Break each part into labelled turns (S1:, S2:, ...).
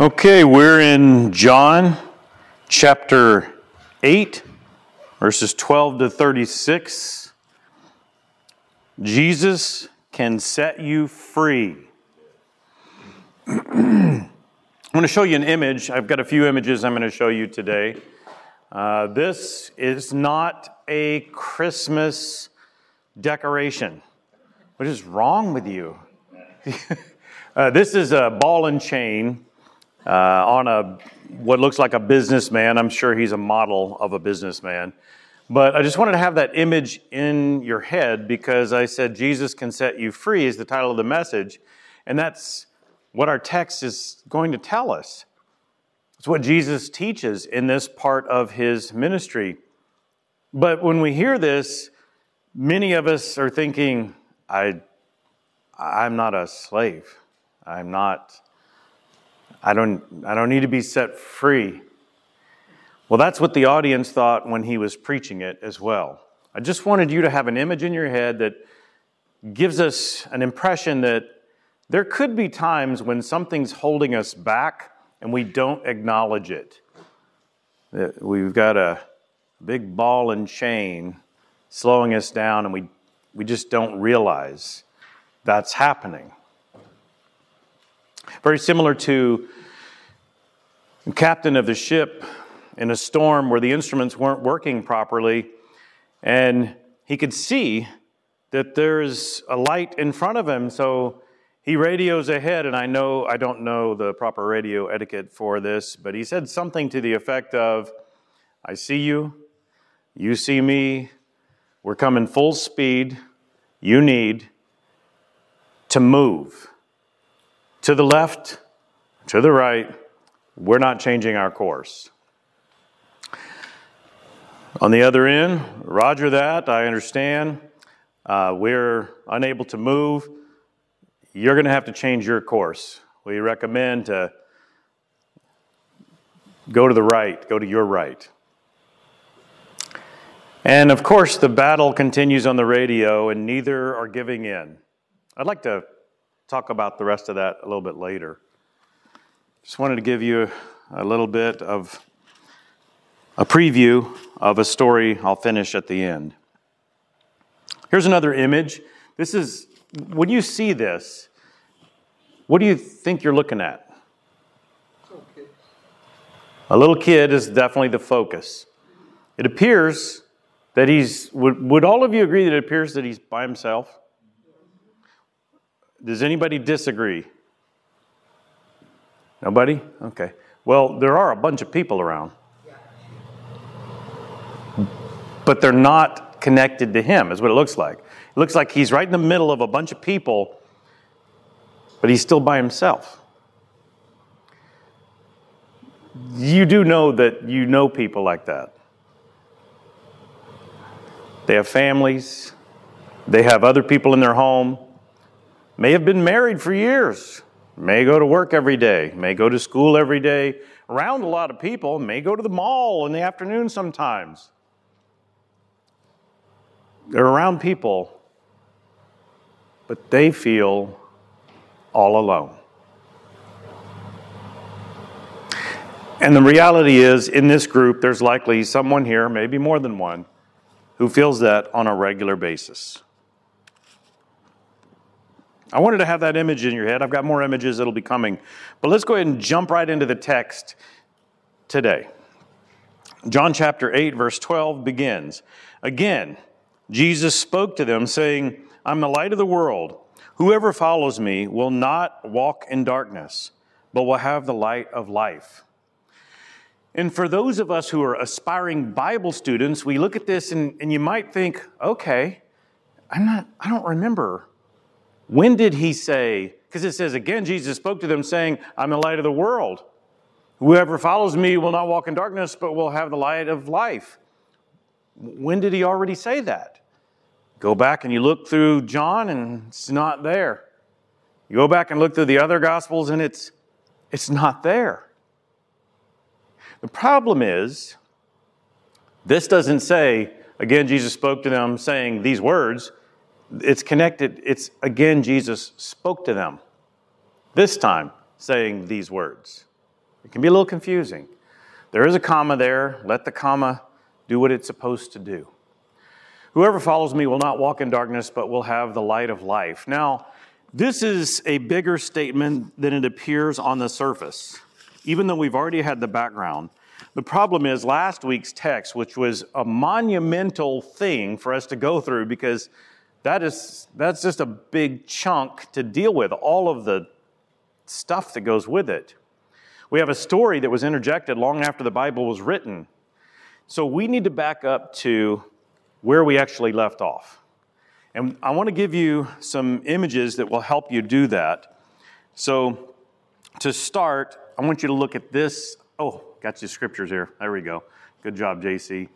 S1: Okay, we're in John chapter 8, verses 12 to 36. Jesus can set you free. I'm going to show you an image. I've got a few images I'm going to show you today. Uh, this is not a Christmas decoration. What is wrong with you? uh, this is a ball and chain Uh, on a what looks like a businessman. I'm sure he's a model of a businessman. But I just wanted to have that image in your head because I said Jesus can set you free is the title of the message. And that's what our text is going to tell us. It's what Jesus teaches in this part of his ministry. But when we hear this, many of us are thinking, I, I'm not a slave. I'm not I don't, I don't need to be set free. Well, that's what the audience thought when he was preaching it as well. I just wanted you to have an image in your head that gives us an impression that there could be times when something's holding us back and we don't acknowledge it. That we've got a big ball and chain slowing us down and we, we just don't realize that's happening. Very similar to captain of the ship in a storm where the instruments weren't working properly, and he could see that there's a light in front of him, so he radios ahead, and I know I don't know the proper radio etiquette for this, but he said something to the effect of, I see you, you see me, we're coming full speed, you need to move. To the left, to the right, we're not changing our course. On the other end, roger that, I understand. Uh, we're unable to move. You're going to have to change your course. We recommend to go to the right, go to your right. And of course, the battle continues on the radio, and neither are giving in. I'd like to talk about the rest of that a little bit later. Just wanted to give you a little bit of a preview of a story I'll finish at the end. Here's another image. This is, when you see this, what do you think you're looking at? A little kid is definitely the focus. It appears that he's, would, would all of you agree that it appears that he's by himself? Does anybody disagree? Nobody? Okay. Well, there are a bunch of people around. But they're not connected to him, is what it looks like. It looks like he's right in the middle of a bunch of people, but he's still by himself. You do know that you know people like that. They have families, they have other people in their home may have been married for years, may go to work every day, may go to school every day, around a lot of people, may go to the mall in the afternoon sometimes. They're around people, but they feel all alone. And the reality is, in this group, there's likely someone here, maybe more than one, who feels that on a regular basis. I wanted to have that image in your head. I've got more images that'll be coming. But let's go ahead and jump right into the text today. John chapter 8, verse 12 begins. Again, Jesus spoke to them, saying, I'm the light of the world. Whoever follows me will not walk in darkness, but will have the light of life. And for those of us who are aspiring Bible students, we look at this and, and you might think, okay, I'm not, I don't remember when did he say? Because it says, again, Jesus spoke to them, saying, I'm the light of the world. Whoever follows me will not walk in darkness, but will have the light of life. When did he already say that? Go back and you look through John, and it's not there. You go back and look through the other gospels, and it's, it's not there. The problem is, this doesn't say, again, Jesus spoke to them saying these words it's connected. It's again, Jesus spoke to them, this time saying these words. It can be a little confusing. There is a comma there. Let the comma do what it's supposed to do. Whoever follows me will not walk in darkness, but will have the light of life. Now, this is a bigger statement than it appears on the surface, even though we've already had the background. The problem is last week's text, which was a monumental thing for us to go through because that is that's just a big chunk to deal with, all of the stuff that goes with it. We have a story that was interjected long after the Bible was written. So we need to back up to where we actually left off. And I want to give you some images that will help you do that. So to start, I want you to look at this. Oh, got you scriptures here. There we go. Good job, JC.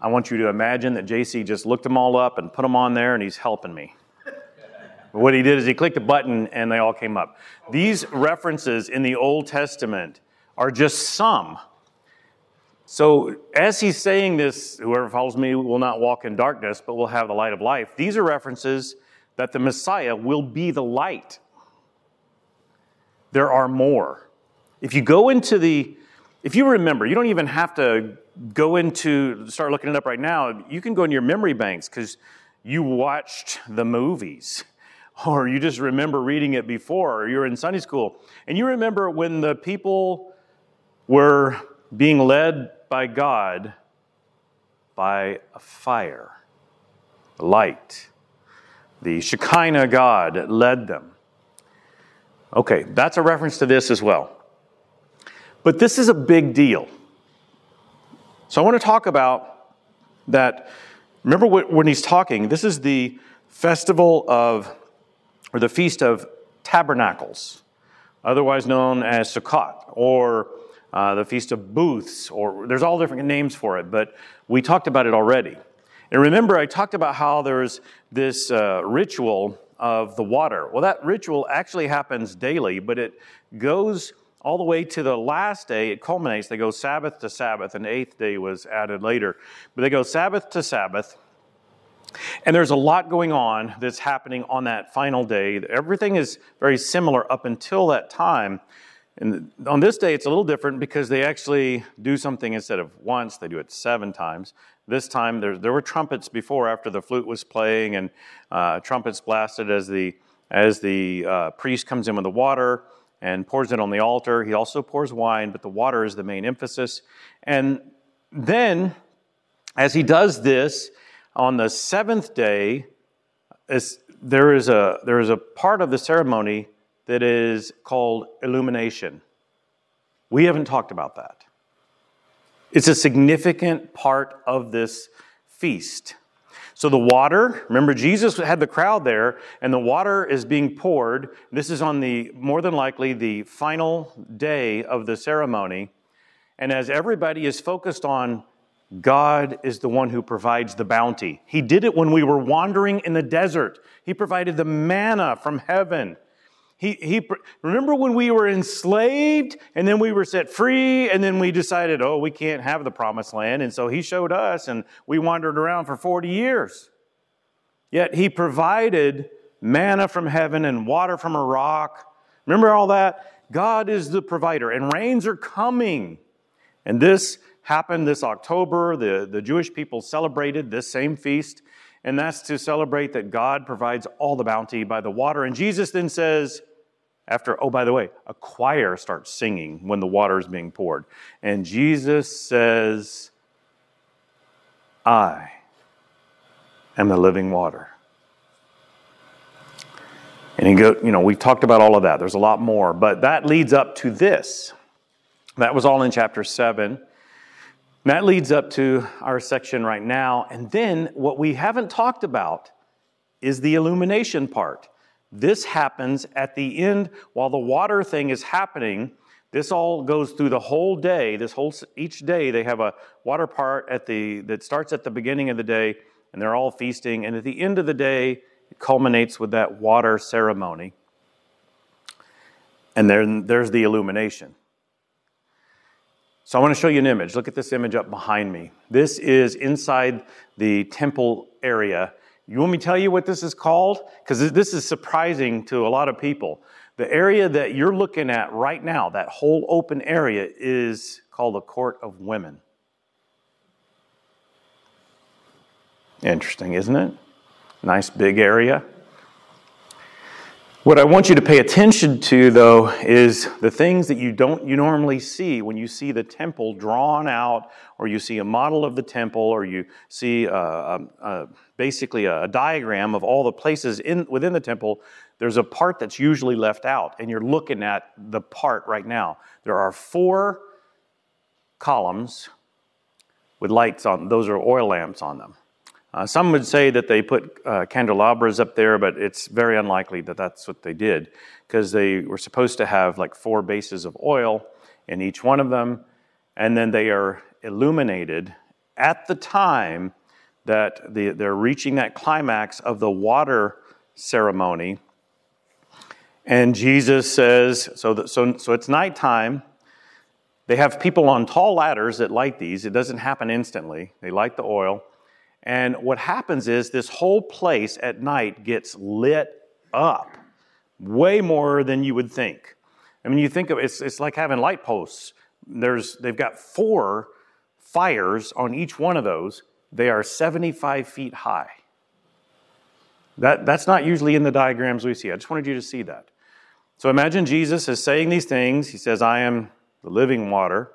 S1: I want you to imagine that JC just looked them all up and put them on there, and he's helping me. what he did is he clicked a button and they all came up. These references in the Old Testament are just some. So, as he's saying this, whoever follows me will not walk in darkness, but will have the light of life, these are references that the Messiah will be the light. There are more. If you go into the, if you remember, you don't even have to go into, start looking it up right now. You can go in your memory banks because you watched the movies or you just remember reading it before, or you're in Sunday school. And you remember when the people were being led by God by a fire, light. The Shekinah God led them. Okay, that's a reference to this as well. But this is a big deal. So I want to talk about that. Remember when he's talking, this is the festival of or the Feast of Tabernacles, otherwise known as Sukkot, or uh, the Feast of Booths, or there's all different names for it, but we talked about it already. And remember, I talked about how there's this uh, ritual of the water. Well, that ritual actually happens daily, but it goes all the way to the last day. It culminates. They go Sabbath to Sabbath, and eighth day was added later. But they go Sabbath to Sabbath and there's a lot going on that's happening on that final day. Everything is very similar up until that time. And on this day, it's a little different because they actually do something instead of once, they do it seven times. This time, there, there were trumpets before, after the flute was playing, and uh, trumpets blasted as the, as the uh, priest comes in with the water and pours it on the altar. He also pours wine, but the water is the main emphasis. And then, as he does this, on the seventh day, there, is a, there is a part of the ceremony that is called illumination. We haven't talked about that. It's a significant part of this feast. So the water, remember Jesus had the crowd there, and the water is being poured. This is on the, more than likely, the final day of the ceremony. And as everybody is focused on God is the one who provides the bounty. He did it when we were wandering in the desert. He provided the manna from heaven. He, he, remember when we were enslaved and then we were set free and then we decided, oh, we can't have the promised land. And so he showed us and we wandered around for 40 years. Yet he provided manna from heaven and water from a rock. Remember all that? God is the provider and rains are coming. And this happened this October. The, the Jewish people celebrated this same feast, and that's to celebrate that God provides all the bounty by the water. And Jesus then says, after, oh, by the way, a choir starts singing when the water is being poured. And Jesus says, I am the living water. And he go, you know, we've talked about all of that. There's a lot more, but that leads up to this. That was all in chapter 7. That leads up to our section right now. And then what we haven't talked about is the illumination part. This happens at the end while the water thing is happening. This all goes through the whole day. This whole each day they have a water part at the that starts at the beginning of the day and they're all feasting and at the end of the day it culminates with that water ceremony. And then there's the illumination. So I want to show you an image. Look at this image up behind me. This is inside the temple area. You want me to tell you what this is called? Because this is surprising to a lot of people. The area that you're looking at right now, that whole open area, is called the court of women. Interesting, isn't it? Nice big area. What I want you to pay attention to, though, is the things that you don't you normally see when you see the temple drawn out, or you see a model of the temple, or you see a, a, a, basically a diagram of all the places in, within the temple. There's a part that's usually left out, and you're looking at the part right now. There are four columns with lights on; those are oil lamps on them. Uh, some would say that they put uh, candelabras up there, but it's very unlikely that that's what they did because they were supposed to have like four bases of oil in each one of them, and then they are illuminated at the time that the, they're reaching that climax of the water ceremony. And Jesus says, so, that, so, so it's nighttime. They have people on tall ladders that light these. It doesn't happen instantly. They light the oil. And what happens is this whole place at night gets lit up way more than you would think. I mean, you think of it, it's, it's like having light posts. There's, they've got four fires on each one of those. They are 75 feet high. That, that's not usually in the diagrams we see. I just wanted you to see that. So imagine Jesus is saying these things. He says, I am the living water.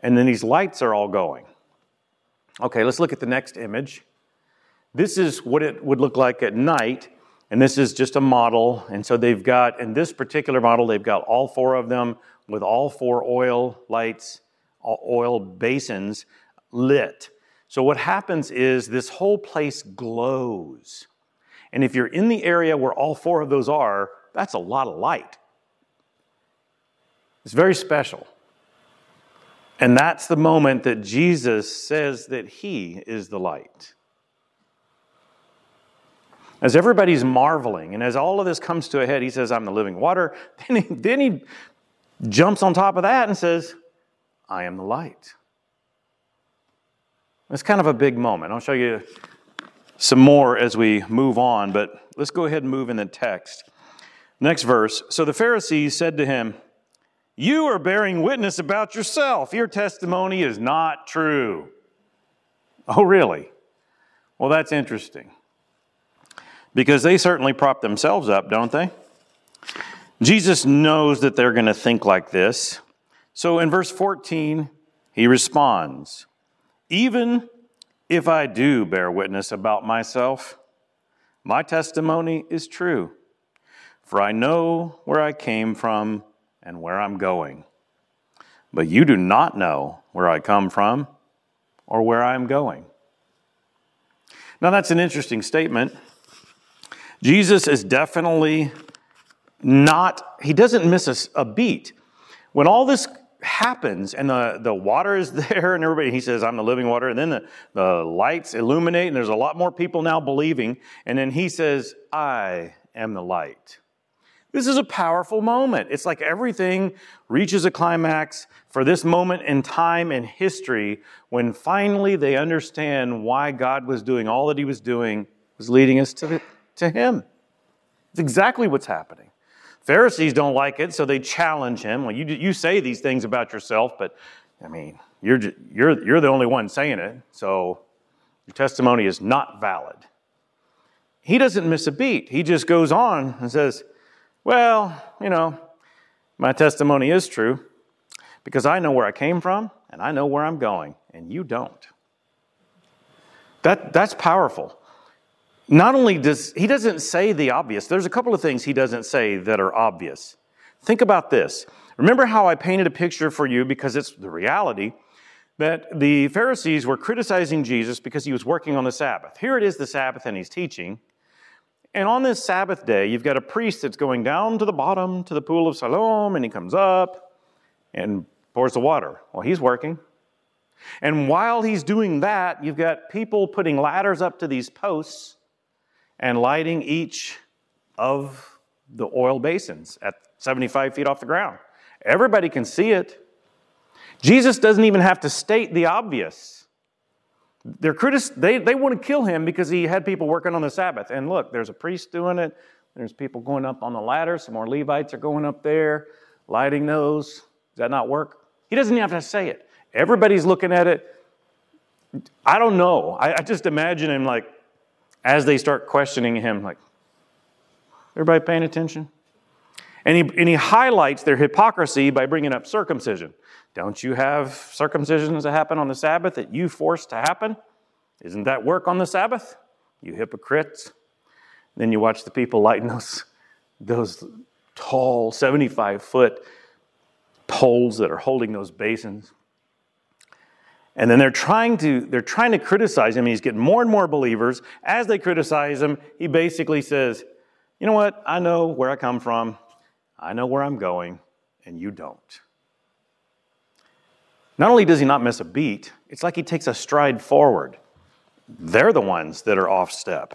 S1: And then these lights are all going. Okay, let's look at the next image. This is what it would look like at night, and this is just a model. And so they've got, in this particular model, they've got all four of them with all four oil lights, oil basins lit. So what happens is this whole place glows. And if you're in the area where all four of those are, that's a lot of light. It's very special. And that's the moment that Jesus says that he is the light. As everybody's marveling, and as all of this comes to a head, he says, I'm the living water. Then he, then he jumps on top of that and says, I am the light. It's kind of a big moment. I'll show you some more as we move on, but let's go ahead and move in the text. Next verse. So the Pharisees said to him, you are bearing witness about yourself. Your testimony is not true. Oh, really? Well, that's interesting. Because they certainly prop themselves up, don't they? Jesus knows that they're going to think like this. So in verse 14, he responds Even if I do bear witness about myself, my testimony is true. For I know where I came from and where I'm going. But you do not know where I come from or where I'm going. Now, that's an interesting statement. Jesus is definitely not, he doesn't miss a, a beat. When all this happens and the, the water is there and everybody, he says, I'm the living water. And then the, the lights illuminate and there's a lot more people now believing. And then he says, I am the light. This is a powerful moment. It's like everything reaches a climax for this moment in time and history when finally they understand why God was doing all that He was doing, was leading us to, to Him. It's exactly what's happening. Pharisees don't like it, so they challenge Him. Well, you, you say these things about yourself, but I mean, you're, you're, you're the only one saying it, so your testimony is not valid. He doesn't miss a beat. He just goes on and says, well, you know, my testimony is true because I know where I came from and I know where I'm going, and you don't. That, that's powerful. Not only does he doesn't say the obvious, there's a couple of things he doesn't say that are obvious. Think about this. Remember how I painted a picture for you because it's the reality that the Pharisees were criticizing Jesus because he was working on the Sabbath. Here it is the Sabbath and he's teaching. And on this Sabbath day, you've got a priest that's going down to the bottom to the pool of Siloam, and he comes up and pours the water. Well, he's working. And while he's doing that, you've got people putting ladders up to these posts and lighting each of the oil basins at 75 feet off the ground. Everybody can see it. Jesus doesn't even have to state the obvious. They're they, they want to kill him because he had people working on the Sabbath. And look, there's a priest doing it, There's people going up on the ladder. Some more Levites are going up there, lighting those. Does that not work? He doesn't even have to say it. Everybody's looking at it. I don't know. I, I just imagine him like, as they start questioning him, like, everybody paying attention? And he, and he highlights their hypocrisy by bringing up circumcision. Don't you have circumcisions that happen on the Sabbath that you forced to happen? Isn't that work on the Sabbath? You hypocrites. Then you watch the people lighting those, those tall 75 foot poles that are holding those basins. And then they're trying to they're trying to criticize him. He's getting more and more believers. As they criticize him, he basically says, "You know what? I know where I come from. I know where I'm going, and you don't." Not only does he not miss a beat, it's like he takes a stride forward. They're the ones that are off step.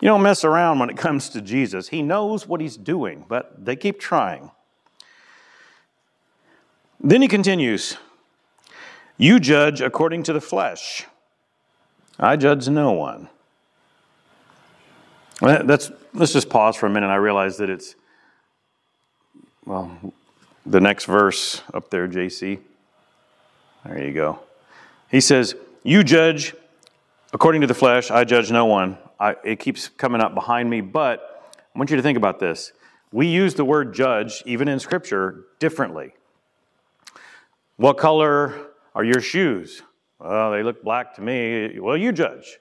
S1: You don't mess around when it comes to Jesus. He knows what he's doing, but they keep trying. Then he continues You judge according to the flesh. I judge no one. That's, let's just pause for a minute. I realize that it's, well, the next verse up there, JC. There you go. He says, You judge according to the flesh, I judge no one. I, it keeps coming up behind me, but I want you to think about this. We use the word judge, even in Scripture, differently. What color are your shoes? Well, they look black to me. Well, you judge.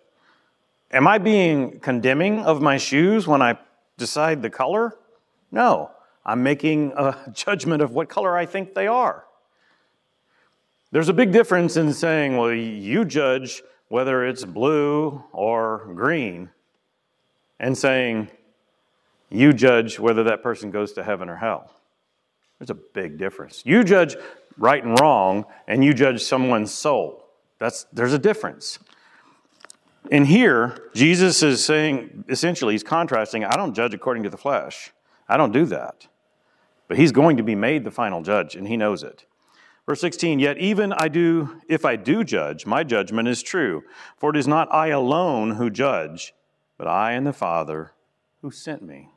S1: Am I being condemning of my shoes when I decide the color? No. I'm making a judgment of what color I think they are. There's a big difference in saying, well, you judge whether it's blue or green, and saying, you judge whether that person goes to heaven or hell. There's a big difference. You judge right and wrong, and you judge someone's soul. That's, there's a difference. And here, Jesus is saying, essentially, he's contrasting, I don't judge according to the flesh. I don't do that. But he's going to be made the final judge, and he knows it. Verse 16, yet even I do, if I do judge, my judgment is true. For it is not I alone who judge, but I and the Father who sent me.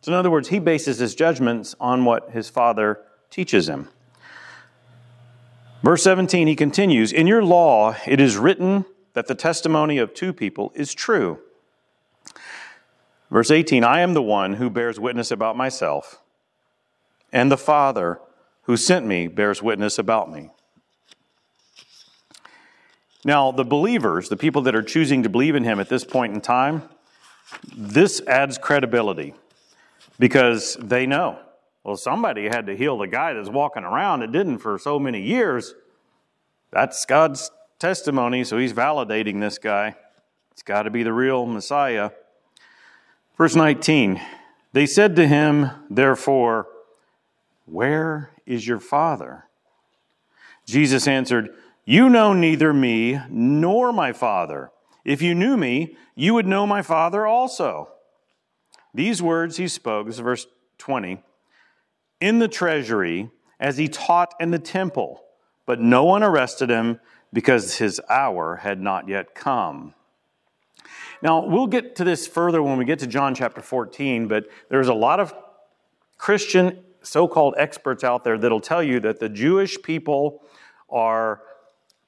S1: So, in other words, he bases his judgments on what his Father teaches him. Verse 17, he continues In your law it is written that the testimony of two people is true. Verse 18, I am the one who bears witness about myself, and the Father who sent me bears witness about me. Now, the believers, the people that are choosing to believe in him at this point in time, this adds credibility because they know, well, somebody had to heal the guy that's walking around that didn't for so many years. That's God's testimony, so he's validating this guy. It's got to be the real Messiah. Verse 19 They said to him, therefore, Where is your Father? Jesus answered, You know neither me nor my Father. If you knew me, you would know my Father also. These words he spoke, this is verse 20, in the treasury as he taught in the temple, but no one arrested him because his hour had not yet come. Now, we'll get to this further when we get to John chapter 14, but there's a lot of Christian so called experts out there that'll tell you that the Jewish people are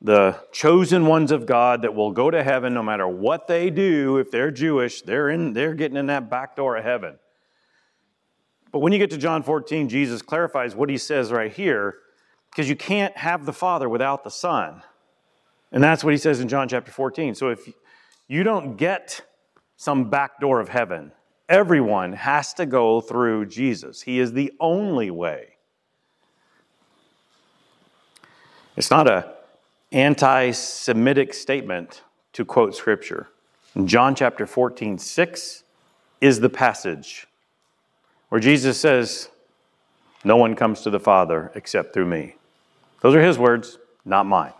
S1: the chosen ones of God that will go to heaven no matter what they do. If they're Jewish, they're, in, they're getting in that back door of heaven. But when you get to John 14, Jesus clarifies what he says right here because you can't have the Father without the Son. And that's what he says in John chapter 14. So if you don't get some back door of heaven, Everyone has to go through Jesus. He is the only way. It's not a anti-Semitic statement to quote scripture. John chapter 14, 6 is the passage where Jesus says, No one comes to the Father except through me. Those are his words, not mine.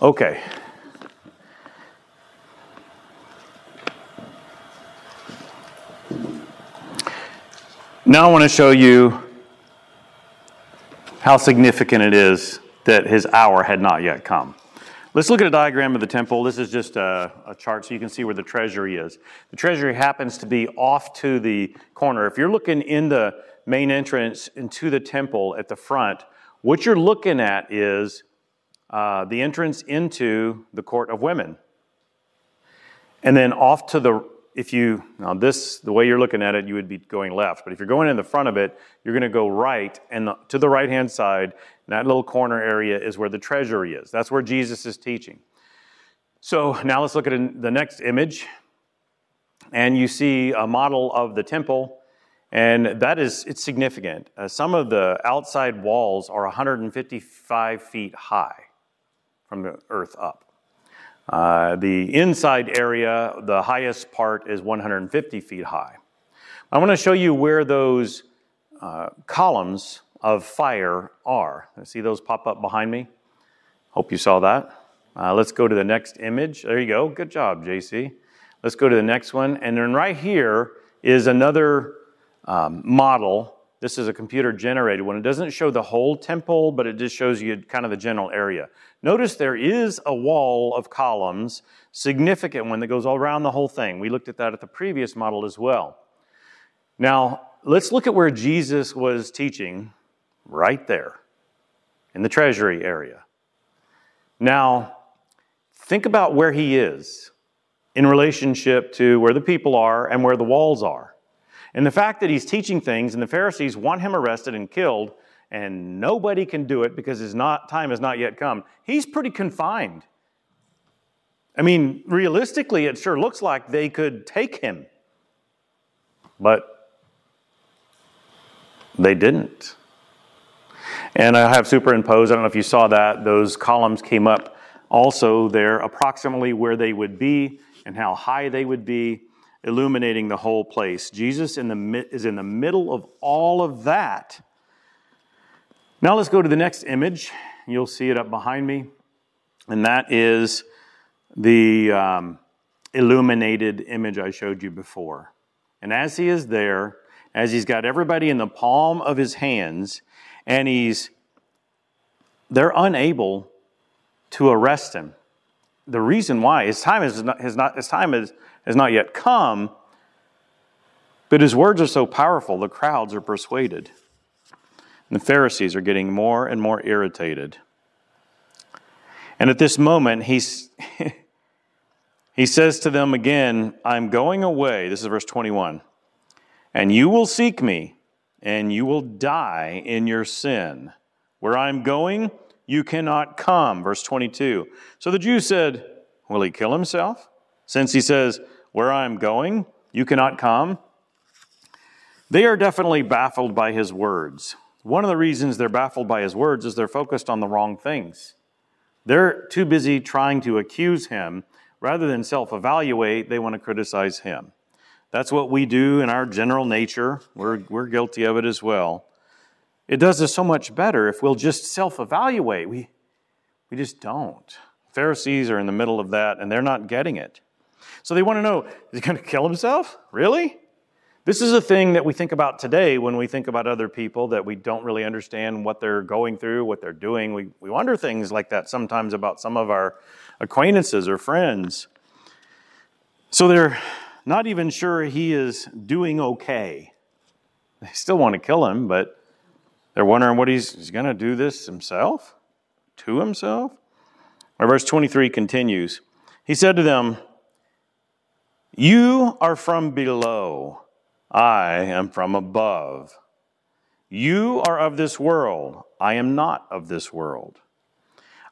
S1: Okay. Now I want to show you how significant it is that his hour had not yet come. Let's look at a diagram of the temple. This is just a, a, chart so you can see where the treasury is. The treasury happens to be off to the corner. If you're looking in the main entrance into the temple at the front, what you're looking at is uh, the entrance into the court of women. And then off to the, if you, now this, the way you're looking at it, you would be going left. But if you're going in the front of it, you're going to go right. And the, to the right hand side, that little corner area is where the treasury is. That's where Jesus is teaching. So now let's look at the next image. And you see a model of the temple. And that is, it's significant. Uh, some of the outside walls are 155 feet high from the earth up. Uh, the inside area, the highest part is 150 feet high. I want to show you where those uh, columns of fire are. See those pop up behind me? Hope you saw that. Uh, let's go to the next image. There you go. Good job, JC. Let's go to the next one. And then right here is another um, model. This is a computer generated one. It doesn't show the whole temple, but it just shows you kind of the general area. Notice there is a wall of columns, significant one that goes all around the whole thing. We looked at that at the previous model as well. Now, let's look at where Jesus was teaching right there in the treasury area. Now, think about where he is in relationship to where the people are and where the walls are. And the fact that he's teaching things and the Pharisees want him arrested and killed and nobody can do it because his not, time has not yet come, he's pretty confined. I mean, realistically, it sure looks like they could take him, but they didn't. And I have superimposed, I don't know if you saw that, those columns came up also there, approximately where they would be and how high they would be, illuminating the whole place. Jesus in the, is in the middle of all of that now let's go to the next image. You'll see it up behind me. And that is the um, illuminated image I showed you before. And as he is there, as he's got everybody in the palm of his hands, and he's they're unable to arrest him. The reason why his time is not, his, not, his time is, has not yet come, but his words are so powerful, the crowds are persuaded. And the Pharisees are getting more and more irritated. And at this moment, he's, he says to them again, I'm going away. This is verse 21. And you will seek me, and you will die in your sin. Where I'm going, you cannot come. Verse 22. So the Jews said, Will he kill himself? Since he says, Where I'm going, you cannot come. They are definitely baffled by his words. One of the reasons they're baffled by his words is they're focused on the wrong things. They're too busy trying to accuse him rather than self evaluate, they want to criticize him. That's what we do in our general nature. We're, we're guilty of it as well. It does us so much better if we'll just self evaluate. We, we just don't. Pharisees are in the middle of that and they're not getting it. So they want to know is he going to kill himself? Really? This is a thing that we think about today when we think about other people that we don't really understand what they're going through, what they're doing. We, we wonder things like that sometimes about some of our acquaintances or friends. So they're not even sure he is doing okay. They still want to kill him, but they're wondering what he's, he's going to do this himself? To himself? Or verse 23 continues. He said to them, You are from below I am from above. You are of this world. I am not of this world.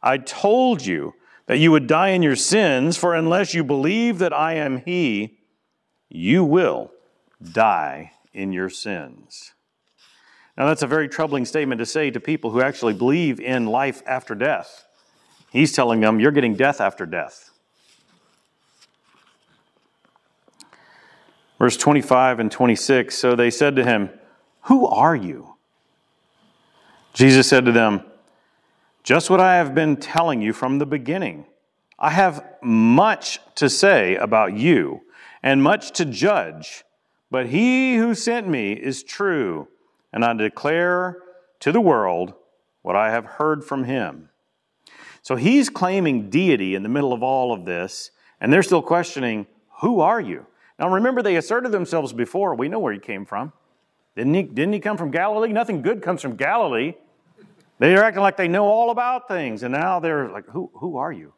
S1: I told you that you would die in your sins, for unless you believe that I am He, you will die in your sins. Now, that's a very troubling statement to say to people who actually believe in life after death. He's telling them, You're getting death after death. Verse 25 and 26 So they said to him, Who are you? Jesus said to them, Just what I have been telling you from the beginning. I have much to say about you and much to judge, but he who sent me is true, and I declare to the world what I have heard from him. So he's claiming deity in the middle of all of this, and they're still questioning, Who are you? Now remember, they asserted themselves before. We know where he came from. Didn't he, didn't he come from Galilee? Nothing good comes from Galilee. They're acting like they know all about things, and now they're like, Who, who are you?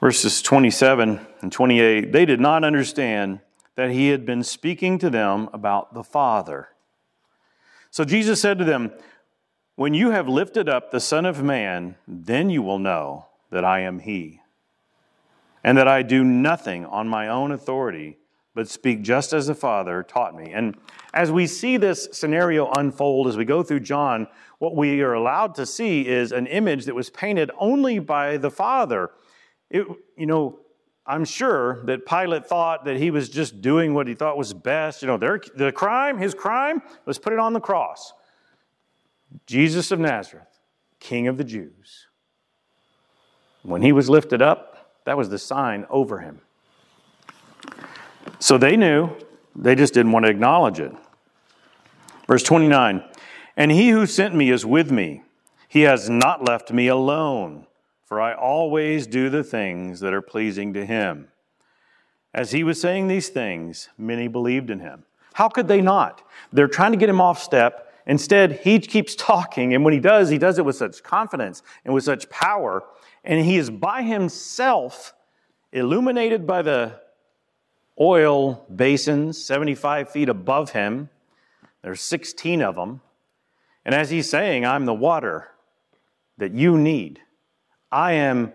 S1: Verses 27 and 28 they did not understand that he had been speaking to them about the Father. So Jesus said to them, When you have lifted up the Son of Man, then you will know that I am he, and that I do nothing on my own authority, but speak just as the Father taught me. And as we see this scenario unfold as we go through John, what we are allowed to see is an image that was painted only by the Father. It, you know, I'm sure that Pilate thought that he was just doing what he thought was best. You know, their, the crime, his crime, was put it on the cross. Jesus of Nazareth, King of the Jews. When he was lifted up, that was the sign over him. So they knew, they just didn't want to acknowledge it. Verse 29 And he who sent me is with me, he has not left me alone for I always do the things that are pleasing to him. As he was saying these things, many believed in him. How could they not? They're trying to get him off step. Instead, he keeps talking, and when he does, he does it with such confidence and with such power. And he is by himself, illuminated by the oil basins 75 feet above him. There's 16 of them. And as he's saying, I'm the water that you need. I am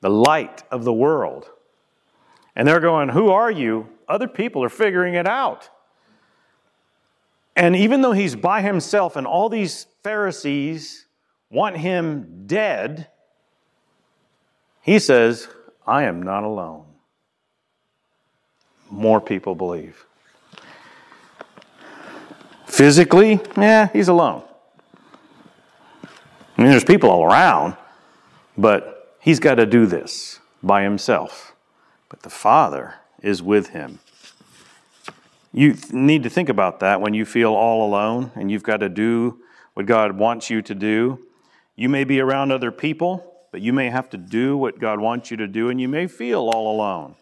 S1: the light of the world. And they're going, Who are you? Other people are figuring it out. And even though he's by himself and all these Pharisees want him dead, he says, I am not alone. More people believe. Physically, yeah, he's alone. I mean, there's people all around, but he's got to do this by himself. But the Father is with him. You need to think about that when you feel all alone and you've got to do what God wants you to do. You may be around other people, but you may have to do what God wants you to do, and you may feel all alone.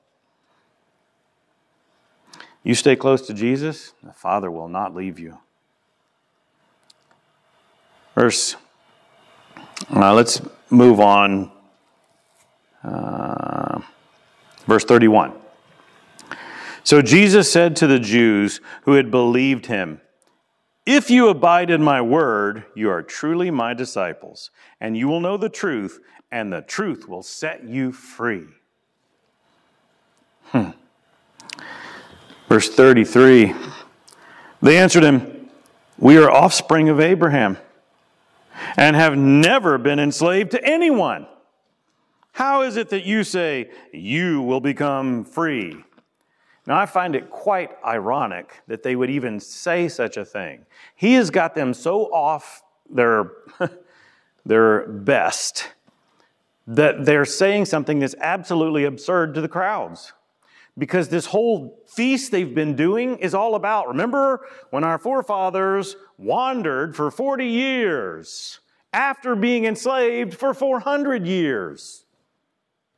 S1: You stay close to Jesus, the Father will not leave you. Verse, uh, let's move on. Uh, verse 31. So Jesus said to the Jews who had believed him, If you abide in my word, you are truly my disciples, and you will know the truth, and the truth will set you free. Hmm. Verse 33 They answered him, We are offspring of Abraham and have never been enslaved to anyone. How is it that you say you will become free? Now, I find it quite ironic that they would even say such a thing. He has got them so off their, their best that they're saying something that's absolutely absurd to the crowds because this whole feast they've been doing is all about remember when our forefathers wandered for 40 years after being enslaved for 400 years.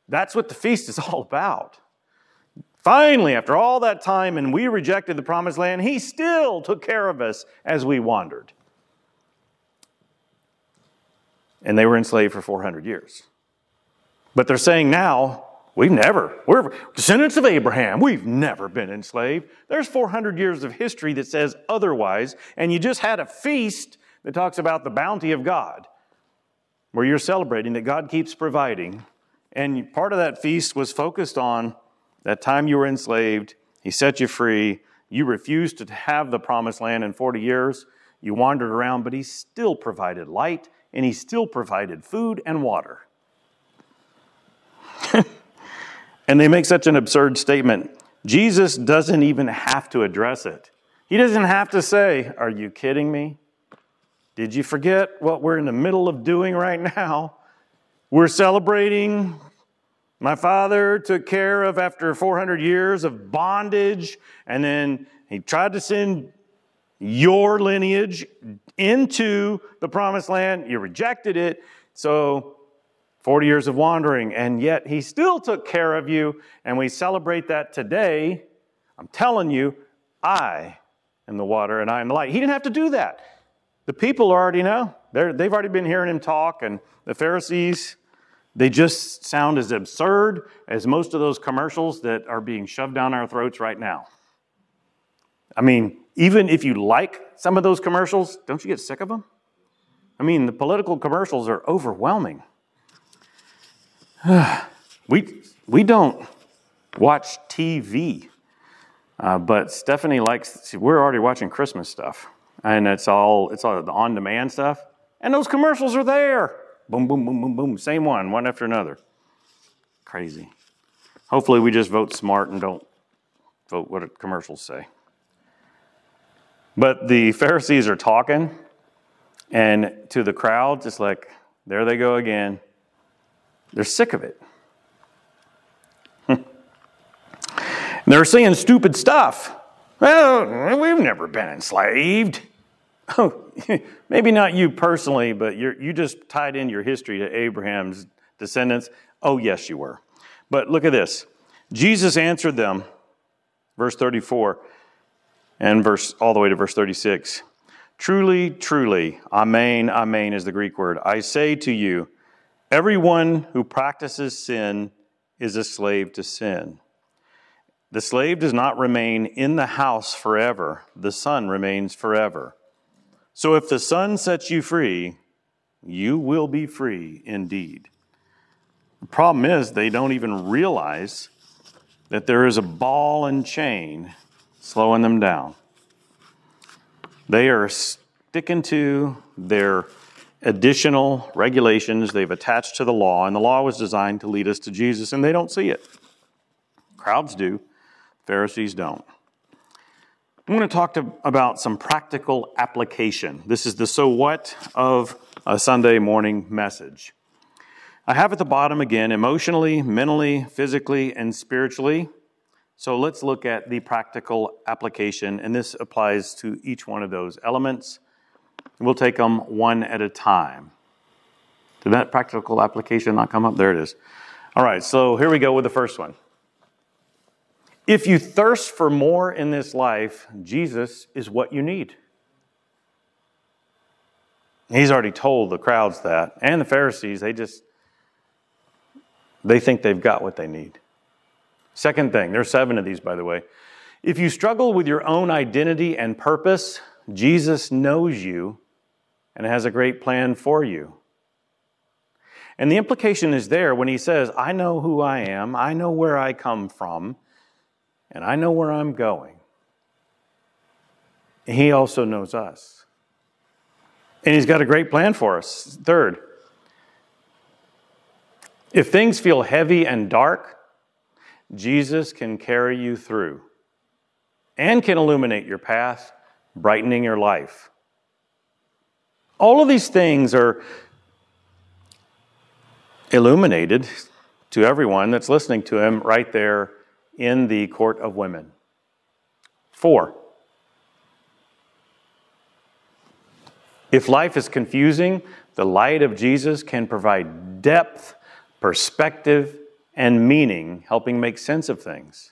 S1: That's what the feast is all about. Finally, after all that time and we rejected the promised land, he still took care of us as we wandered. And they were enslaved for 400 years. But they're saying now, We've never, we're descendants of Abraham. We've never been enslaved. There's 400 years of history that says otherwise, and you just had a feast that talks about the bounty of God, where you're celebrating that God keeps providing. And part of that feast was focused on that time you were enslaved, He set you free. You refused to have the promised land in 40 years. You wandered around, but He still provided light, and He still provided food and water. And they make such an absurd statement. Jesus doesn't even have to address it. He doesn't have to say, Are you kidding me? Did you forget what we're in the middle of doing right now? We're celebrating. My father took care of after 400 years of bondage, and then he tried to send your lineage into the promised land. You rejected it. So 40 years of wandering, and yet he still took care of you, and we celebrate that today. I'm telling you, I am the water and I am the light. He didn't have to do that. The people already know. they they've already been hearing him talk, and the Pharisees, they just sound as absurd as most of those commercials that are being shoved down our throats right now. I mean, even if you like some of those commercials, don't you get sick of them? I mean, the political commercials are overwhelming. we, we don't watch TV, uh, but Stephanie likes, see, we're already watching Christmas stuff, and it's all, it's all the on demand stuff, and those commercials are there. Boom, boom, boom, boom, boom. Same one, one after another. Crazy. Hopefully, we just vote smart and don't vote what commercials say. But the Pharisees are talking, and to the crowd, just like, there they go again. They're sick of it. They're saying stupid stuff. Well, we've never been enslaved. Oh, maybe not you personally, but you you just tied in your history to Abraham's descendants. Oh, yes, you were. But look at this. Jesus answered them, verse 34 and verse all the way to verse 36. Truly, truly, amen, amen is the Greek word. I say to you, everyone who practices sin is a slave to sin. The slave does not remain in the house forever, the son remains forever. So if the son sets you free, you will be free indeed. The problem is they don't even realize that there is a ball and chain slowing them down. They are sticking to their additional regulations they've attached to the law, and the law was designed to lead us to Jesus, and they don't see it. Crowds do, Pharisees don't. I'm going to talk to, about some practical application. This is the so what of a Sunday morning message. I have at the bottom again emotionally, mentally, physically, and spiritually. So let's look at the practical application, and this applies to each one of those elements. We'll take them one at a time. Did that practical application not come up? There it is. All right, so here we go with the first one. If you thirst for more in this life, Jesus is what you need. He's already told the crowds that, and the Pharisees, they just they think they've got what they need. Second thing, there's seven of these, by the way. If you struggle with your own identity and purpose, Jesus knows you and has a great plan for you. And the implication is there when he says, I know who I am, I know where I come from, and I know where I'm going. He also knows us. And he's got a great plan for us. Third, if things feel heavy and dark, Jesus can carry you through and can illuminate your path, brightening your life. All of these things are illuminated to everyone that's listening to him right there in the court of women. Four, if life is confusing, the light of Jesus can provide depth, perspective, and meaning, helping make sense of things.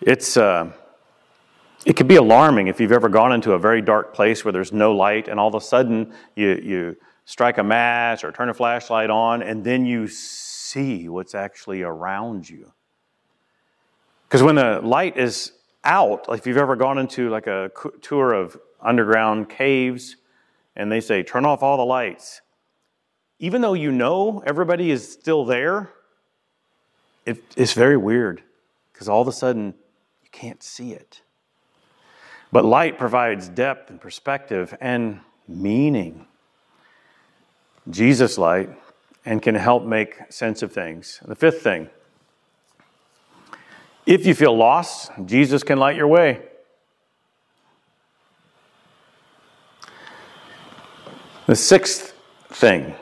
S1: It's, uh, it could be alarming if you've ever gone into a very dark place where there's no light, and all of a sudden you, you strike a match or turn a flashlight on, and then you what's actually around you. Because when the light is out, if you've ever gone into like a tour of underground caves, and they say, turn off all the lights, even though you know everybody is still there, it, it's very weird because all of a sudden you can't see it. But light provides depth and perspective and meaning. Jesus light and can help make sense of things. The fifth thing if you feel lost, Jesus can light your way. The sixth thing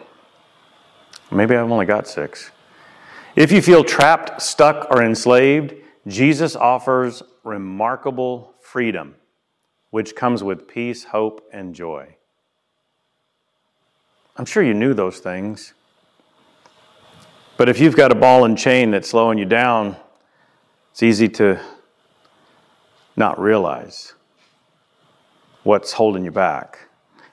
S1: Maybe I've only got six. If you feel trapped, stuck, or enslaved, Jesus offers remarkable freedom, which comes with peace, hope, and joy. I'm sure you knew those things. But if you've got a ball and chain that's slowing you down, it's easy to not realize what's holding you back.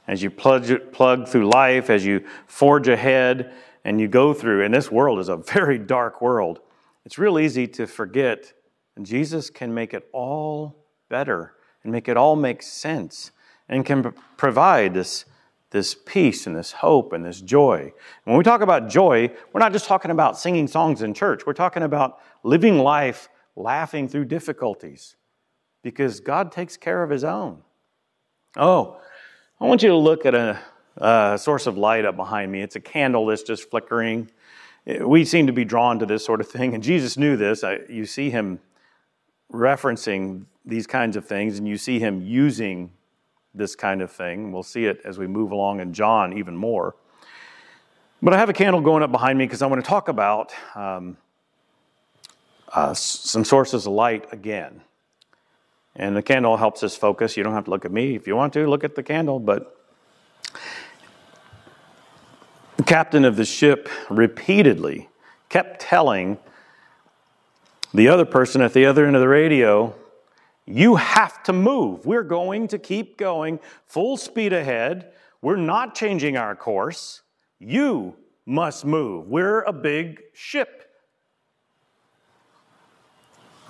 S1: As you plug, plug through life, as you forge ahead, and you go through, and this world is a very dark world, it's real easy to forget. And Jesus can make it all better and make it all make sense and can provide this, this peace and this hope and this joy. When we talk about joy, we're not just talking about singing songs in church, we're talking about living life laughing through difficulties because God takes care of His own. Oh, I want you to look at a, a source of light up behind me. It's a candle that's just flickering. We seem to be drawn to this sort of thing, and Jesus knew this. I, you see him referencing these kinds of things, and you see him using this kind of thing. We'll see it as we move along in John even more. But I have a candle going up behind me because I want to talk about um, uh, some sources of light again. And the candle helps us focus. You don't have to look at me. If you want to, look at the candle. But the captain of the ship repeatedly kept telling the other person at the other end of the radio, You have to move. We're going to keep going full speed ahead. We're not changing our course. You must move. We're a big ship.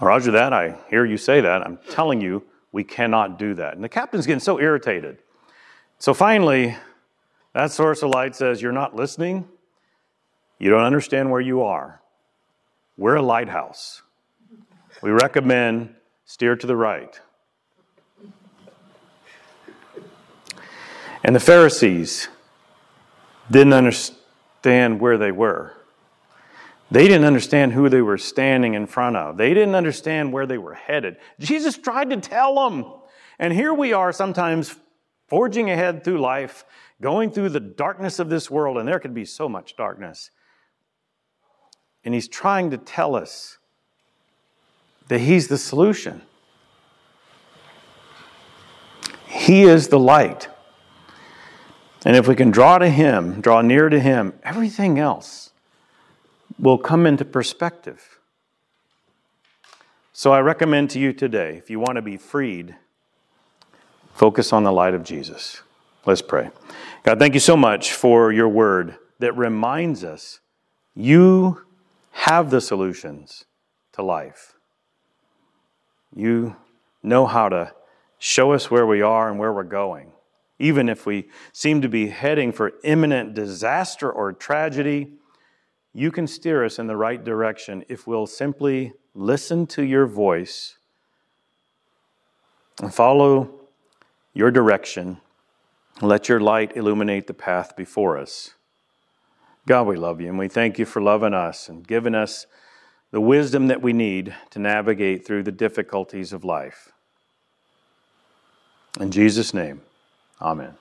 S1: Roger that. I hear you say that. I'm telling you, we cannot do that. And the captain's getting so irritated. So finally, that source of light says, You're not listening. You don't understand where you are. We're a lighthouse. We recommend steer to the right. And the Pharisees didn't understand where they were. They didn't understand who they were standing in front of. They didn't understand where they were headed. Jesus tried to tell them. And here we are sometimes forging ahead through life, going through the darkness of this world, and there can be so much darkness. And he's trying to tell us that he's the solution. He is the light. And if we can draw to him, draw near to him, everything else will come into perspective. So I recommend to you today, if you want to be freed, focus on the light of Jesus. Let's pray. God, thank you so much for your word that reminds us you have the solutions to life. You know how to show us where we are and where we're going. Even if we seem to be heading for imminent disaster or tragedy, you can steer us in the right direction if we'll simply listen to your voice and follow your direction. Let your light illuminate the path before us. God, we love you and we thank you for loving us and giving us the wisdom that we need to navigate through the difficulties of life. In Jesus' name, amen.